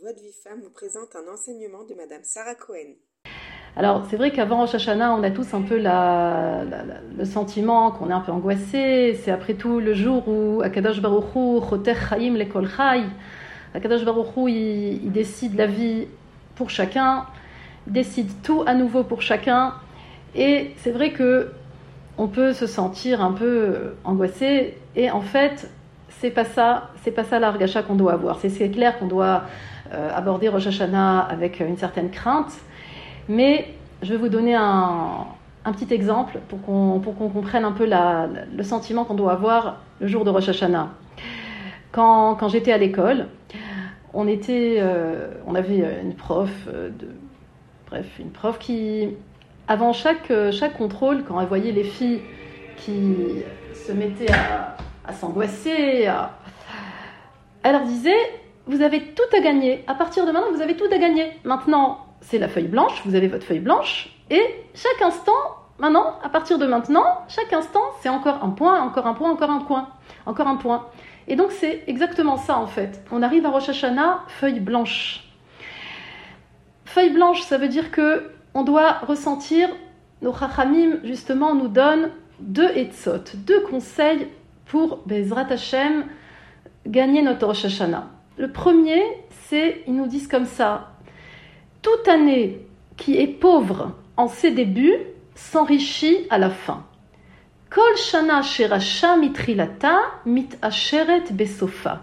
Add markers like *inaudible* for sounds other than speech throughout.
Voix de Vie Femme vous présente un enseignement de Madame Sarah Cohen. Alors, c'est vrai qu'avant Rosh Hashanah, on a tous un peu le sentiment qu'on est un peu angoissé. C'est après tout le jour où Akadosh Baruch Hu, Choter Chaim Lekol Chai, Akadosh Baruch Hu, il, décide la vie pour chacun, il décide tout à nouveau pour chacun. Et c'est vrai que on peut se sentir un peu angoissé. Et en fait, c'est pas ça, c'est pas ça l'argacha qu'on doit avoir. C'est clair qu'on doit euh, aborder Rosh Hashanah avec une certaine crainte. Mais je vais vous donner un, petit exemple pour qu'on qu'on comprenne un peu le sentiment qu'on doit avoir le jour de Rosh Hashanah. Quand, quand j'étais à l'école, on, était, euh, on avait une prof, euh, bref, une prof qui, avant chaque, euh, chaque contrôle, quand elle voyait les filles qui se mettaient à, s'angoisser, elle leur disait Vous avez tout à gagner. À partir de maintenant, vous avez tout à gagner. Maintenant, c'est la feuille blanche, vous avez votre feuille blanche, et chaque instant, maintenant, à partir de maintenant, chaque instant, c'est encore un point, encore un point, encore un point, encore un point. Et donc, c'est exactement ça en fait. On arrive à Rosh Hashanah, feuille blanche. Feuille blanche, ça veut dire que on doit ressentir, nos chachamim justement nous donnent deux etzot, deux conseils pour Bezrat Hashem gagner notre Rosh Hashanah. Le premier, c'est, ils nous disent comme ça, toute année qui est pauvre en ses débuts s'enrichit à la fin. Kol shana sherasha mitrilata mit asheret besofa.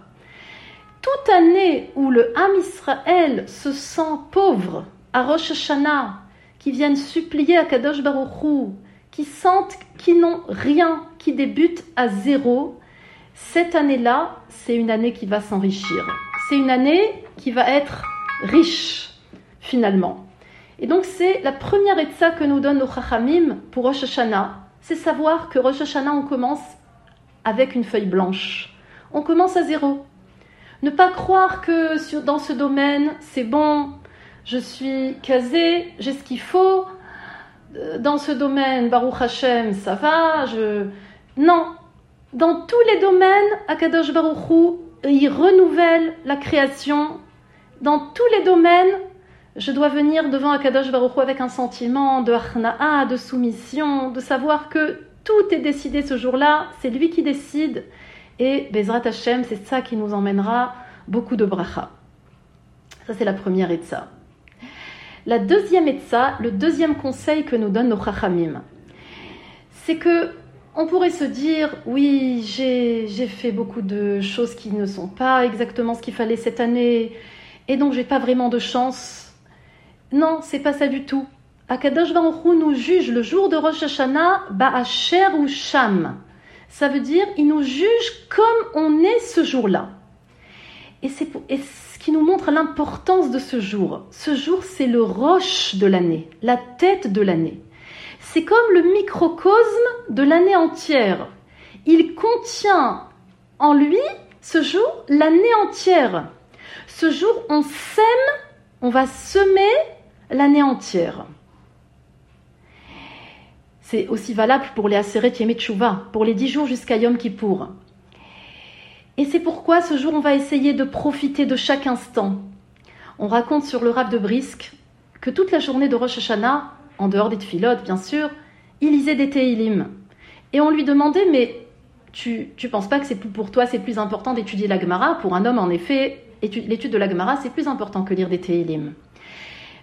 Toute année où le Ham Israël se sent pauvre à Rosh Hashanah, qui viennent supplier à Kadosh Baruch Hu, qui sentent qu'ils n'ont rien, qui débutent à zéro, cette année-là, c'est une année qui va s'enrichir. C'est une année qui va être riche, finalement. Et donc, c'est la première etza que nous donne nos Chachamim pour Rosh Hashanah. C'est savoir que Rosh Hashanah, on commence avec une feuille blanche. On commence à zéro. Ne pas croire que dans ce domaine, c'est bon, je suis casé, j'ai ce qu'il faut. Dans ce domaine, Baruch Hashem, ça va. Non, dans tous les domaines, Akadosh Baruch Hu, il renouvelle la création. Dans tous les domaines, je dois venir devant Akadosh Baruch Hu avec un sentiment de harna'a, de soumission, de savoir que tout est décidé ce jour-là, c'est lui qui décide. Et Bezrat Hashem, c'est ça qui nous emmènera beaucoup de bracha. Ça, c'est la première etza. La deuxième etza, le deuxième conseil que nous donnent nos chachamim, c'est que on pourrait se dire, oui, j'ai fait beaucoup de choses qui ne sont pas exactement ce qu'il fallait cette année, et donc j'ai pas vraiment de chance. Non, c'est pas ça du tout. Akadosh Baruch nous juge le jour de Rosh Hashanah, Ba'asher ou Sham. Ça veut dire, il nous juge comme on est ce jour-là. Et c'est ce qui nous montre l'importance de ce jour. Ce jour, c'est le roche de l'année, la tête de l'année. C'est comme le microcosme de l'année entière. Il contient en lui, ce jour, l'année entière. Ce jour, on sème, on va semer l'année entière. C'est aussi valable pour les Aseret Yemei Teshuvah, pour les dix jours jusqu'à Yom Kippour. Et c'est pourquoi ce jour, on va essayer de profiter de chaque instant. On raconte sur le Rav de Brisk que toute la journée de Rosh Hashanah, en dehors des tfilotes bien sûr, il lisait des Teilim. Et on lui demandait, mais tu, tu penses pas que c'est plus pour toi, c'est plus important d'étudier la Gemara? Pour un homme, en effet, étu- l'étude de la Gemara, c'est plus important que lire des Teilim.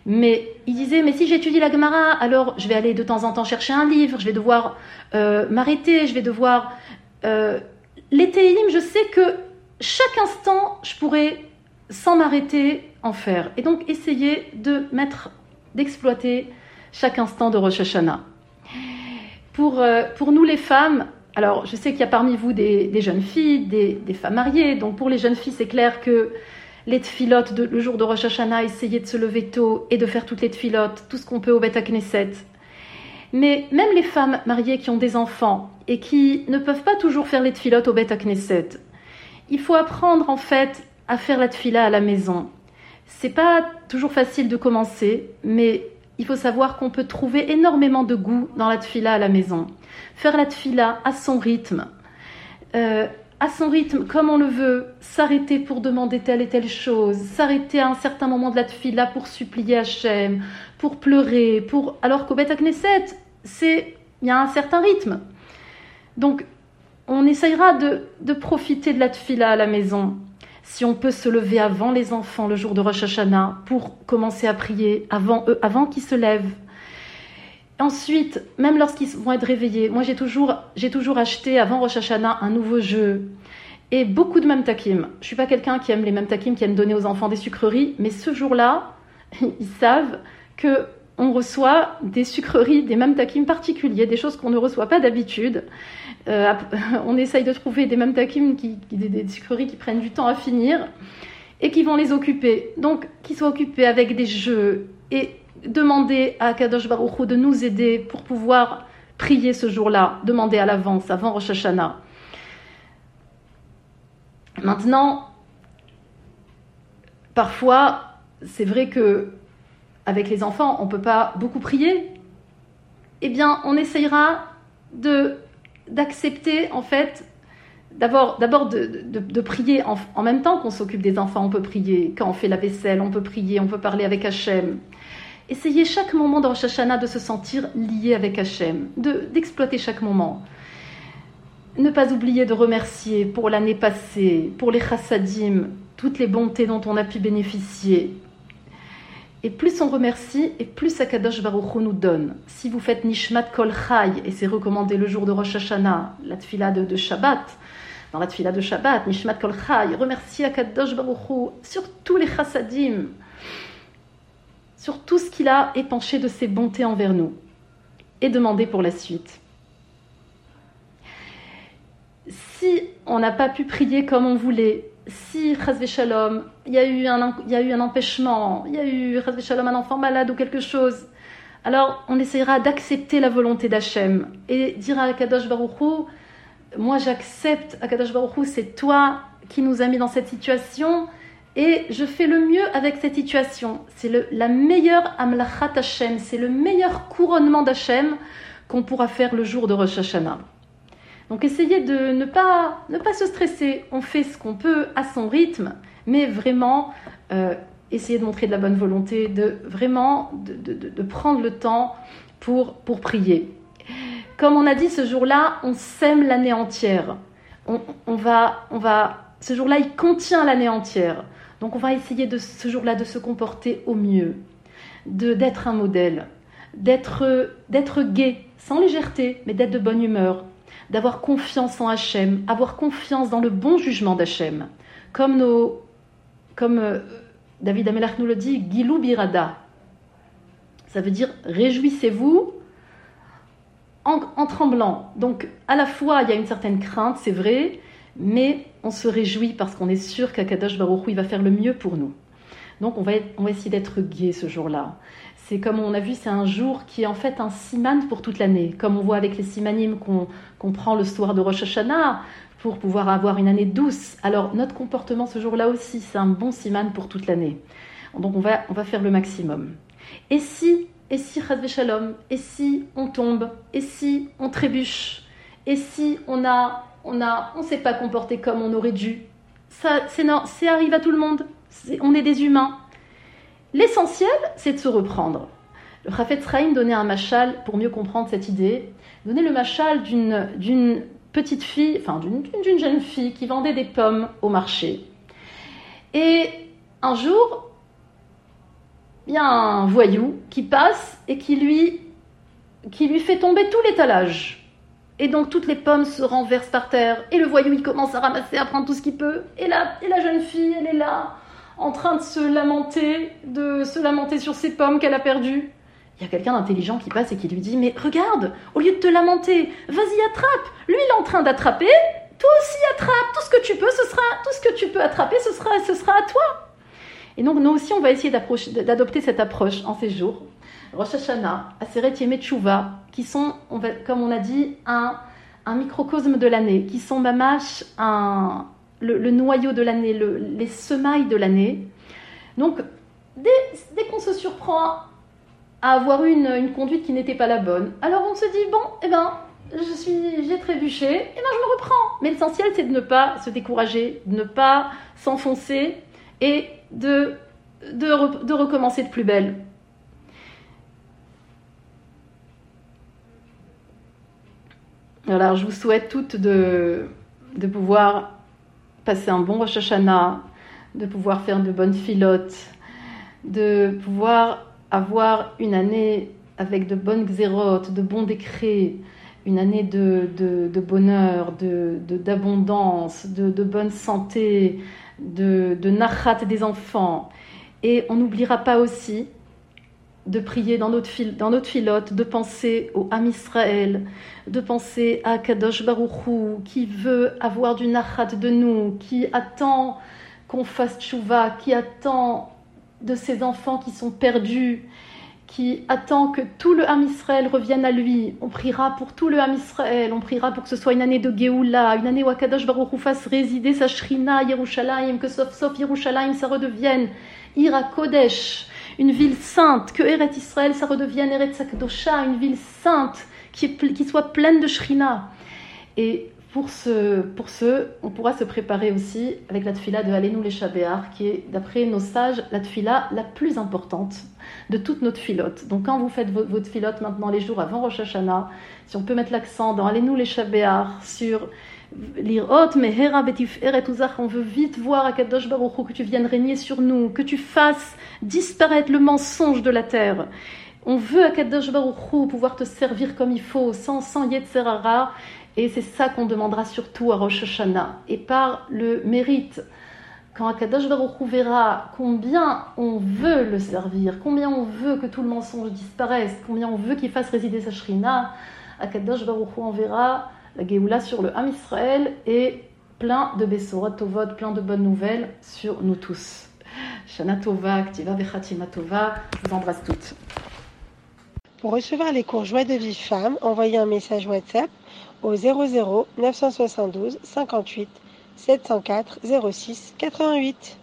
Mais il disait, mais si j'étudie la Gemara, alors je vais aller de temps en temps chercher un livre, je vais devoir euh, m'arrêter, je vais devoir... euh, les Teilim, je sais que chaque instant, je pourrais, sans m'arrêter, en faire. Et donc essayer de mettre, d'exploiter chaque instant de Rosh Hashanah. Pour, euh, nous les femmes, alors je sais qu'il y a parmi vous des, jeunes filles, des, femmes mariées, donc pour les jeunes filles, c'est clair que les tfilotes, le jour de Rosh Hashanah, essayer de se lever tôt et de faire toutes les tfilotes, tout ce qu'on peut au Beth Knesset. Mais même les femmes mariées qui ont des enfants et qui ne peuvent pas toujours faire les tfilotes au Beth Knesset, il faut apprendre en fait à faire la tfila à la maison. C'est pas toujours facile de commencer, mais il faut savoir qu'on peut trouver énormément de goût dans la tfila à la maison. Faire la tfila à son rythme, euh, à son rythme, comme on le veut, s'arrêter pour demander telle et telle chose, s'arrêter à un certain moment de la tefila pour supplier Hachem, pour pleurer, pour... alors qu'au Beth Knesset, c'est... il y a un certain rythme. Donc, on essayera de, profiter de la tefila à la maison. Si on peut se lever avant les enfants le jour de Rosh Hashanah pour commencer à prier avant eux, avant qu'ils se lèvent, Ensuite, même lorsqu'ils vont être réveillés, moi j'ai toujours, j'ai toujours acheté avant Rosh Hashanah un nouveau jeu et beaucoup de memtakim. Je suis pas quelqu'un qui aime les memtakim, qui aime donner aux enfants des sucreries, mais ce jour-là, *laughs* ils savent que on reçoit des sucreries, des memtakim particuliers, des choses qu'on ne reçoit pas d'habitude. Euh, *laughs* on essaye de trouver des memtakim, qui, des, sucreries qui prennent du temps à finir et qui vont les occuper. Donc, qu'ils soient occupés avec des jeux et demander à Kadosh Baruch Hu de nous aider pour pouvoir prier ce jour-là, demander à l'avance, avant Rosh Hashanah. Maintenant, parfois, c'est vrai que avec les enfants, on ne peut pas beaucoup prier. Eh bien, on essayera d'accepter en fait d'abord de, prier en, en, même temps qu'on s'occupe des enfants on peut prier quand on fait la vaisselle on peut prier on peut parler avec Hachem Essayez chaque moment dans Rosh Hashanah de se sentir lié avec Hachem, d'exploiter chaque moment. Ne pas oublier de remercier pour l'année passée, pour les chassadim, toutes les bontés dont on a pu bénéficier. Et plus on remercie, et plus Akadosh Baruch Hu nous donne. Si vous faites Nishmat Kol Chai, et c'est recommandé le jour de Rosh Hashanah, la tfila de, Shabbat, dans la tfila de Shabbat, Nishmat Kol Chai, remerciez Akadosh Baruch Hu sur tous les chassadim, sur tout ce qu'il a épanché de ses bontés envers nous et demander pour la suite. Si on n'a pas pu prier comme on voulait, si Shalom, il y a eu un y a eu empêchement, il y a eu Shalom un enfant malade ou quelque chose, alors on essaiera d'accepter la volonté d'Hachem et dire à Akadosh Baruch Hu, moi j'accepte Akadosh Baruch Hu, c'est toi qui nous as mis dans cette situation et je fais le mieux avec cette situation. C'est la meilleure amlachat Hashem, c'est le meilleur couronnement d'Hachem qu'on pourra faire le jour de Rosh Hashanah. Donc essayez de ne pas, ne pas se stresser. On fait ce qu'on peut à son rythme, mais vraiment euh, essayez de montrer de la bonne volonté, de vraiment de, prendre le temps pour, pour prier. Comme on a dit ce jour-là, on sème l'année entière. On, va, on va, ce jour-là, il contient l'année entière. Donc on va essayer de ce jour-là de se comporter au mieux, de d'être un modèle, d'être gai, sans légèreté, mais d'être de bonne humeur, d'avoir confiance en Hachem, avoir confiance dans le bon jugement d'Hachem, comme nos comme euh, David Amelach nous le dit, Gilou Birada. Ça veut dire réjouissez-vous en, tremblant. Donc à la fois il y a une certaine crainte, c'est vrai, mais on se réjouit parce qu'on est sûr qu'Akadosh Baruch Hu, va faire le mieux pour nous. Donc on va, essayer d'être gai ce jour-là. C'est comme on a vu, c'est un jour qui est en fait un siman pour toute l'année. Comme on voit avec les simanim qu'on prend le soir de Rosh Hashanah pour pouvoir avoir une année douce. Alors notre comportement ce jour-là aussi, c'est un bon siman pour toute l'année. Donc on va, on va faire le maximum. Et si, et si, Shalom, et si on tombe, et si on trébuche, et si on a on a, on s'est pas comporté comme on aurait dû? Ça, c'est non, c'est arrive à tout le monde. on est des humains. L'essentiel, c'est de se reprendre. Le Rafet Sraïm donnait un machal pour mieux comprendre cette idée. Donnait le machal d'une, petite fille, enfin d'une, jeune fille qui vendait des pommes au marché. Et un jour, il y a un voyou qui passe et qui lui, qui lui fait tomber tout l'étalage. Et donc toutes les pommes se renversent par terre, et le voyou il commence à ramasser, à prendre tout ce qu'il peut, et la, et la jeune fille elle est là, en train de se lamenter, de se lamenter sur ses pommes qu'elle a perdues. Il y a quelqu'un d'intelligent qui passe et qui lui dit Mais regarde, au lieu de te lamenter, vas-y attrape. Lui il est en train d'attraper, toi aussi attrape. Tout ce que tu peux, ce sera tout ce que tu peux attraper, ce sera, ce sera à toi. Et donc nous aussi on va essayer d'adopter cette approche en ces jours. Rosh Hashanah, Aseret Yemé qui sont, comme on a dit, un, microcosme de l'année, qui sont mamash, un, le, noyau de l'année, les semailles de l'année. Donc, dès, qu'on se surprend à avoir une, une conduite qui n'était pas la bonne, alors on se dit, bon, eh ben, je suis, j'ai trébuché, et ben je me reprends. Mais l'essentiel, c'est de ne pas se décourager, de ne pas s'enfoncer et de, recommencer de plus belle. Alors, je vous souhaite toutes de pouvoir passer un bon Rosh Hashanah, de pouvoir faire de bonnes filotes, de pouvoir avoir une année avec de bonnes xérotes, de bons décrets, une année de, de, bonheur, d'abondance, de, de, bonne santé, de, de nachat des enfants. Et on n'oubliera pas aussi de prier dans notre, fil, dans notre filote, de penser au Ham Israël, de penser à Kadosh Baruchou, qui veut avoir du nachat de nous, qui attend qu'on fasse tchouva, qui attend de ses enfants qui sont perdus, qui attend que tout le Ham Israël revienne à lui. On priera pour tout le Ham Israël, on priera pour que ce soit une année de Géoula, une année où Akadosh Baruch fasse résider sa Shrina Yerushalayim, que sauf, sauf Yerushalayim, ça redevienne Ira Kodesh, une ville sainte, que Eret Israël, ça redevienne Eret Sakdosha, une ville sainte, qui, soit pleine de Shrina. Et pour ce, pour ce, on pourra se préparer aussi avec la tfila de Alenu les Shabéar, qui est, d'après nos sages, la tfila la plus importante de toute notre filote. Donc quand vous faites votre filote maintenant les jours avant Rosh Hashanah, si on peut mettre l'accent dans Alenu les Shabéar sur on veut vite voir à Kadosh Baruch que tu viennes régner sur nous, que tu fasses disparaître le mensonge de la terre. On veut à Kadosh Baruch pouvoir te servir comme il faut, sans, sans Yetzerara, et c'est ça qu'on demandera surtout à Rosh Hashanah. Et par le mérite, quand Akadosh Baruch verra combien on veut le servir, combien on veut que tout le mensonge disparaisse, combien on veut qu'il fasse résider sa shrina, Akadosh Baruch enverra la Géoula sur le Ham Israël et plein de Bessorot Tovot, plein de bonnes nouvelles sur nous tous. Shana Tova, Ktiva Vechatima Tova, je vous embrasse toutes. Pour recevoir les cours Joie de vie femme, envoyez un message WhatsApp au 00 972 58 704 06 88.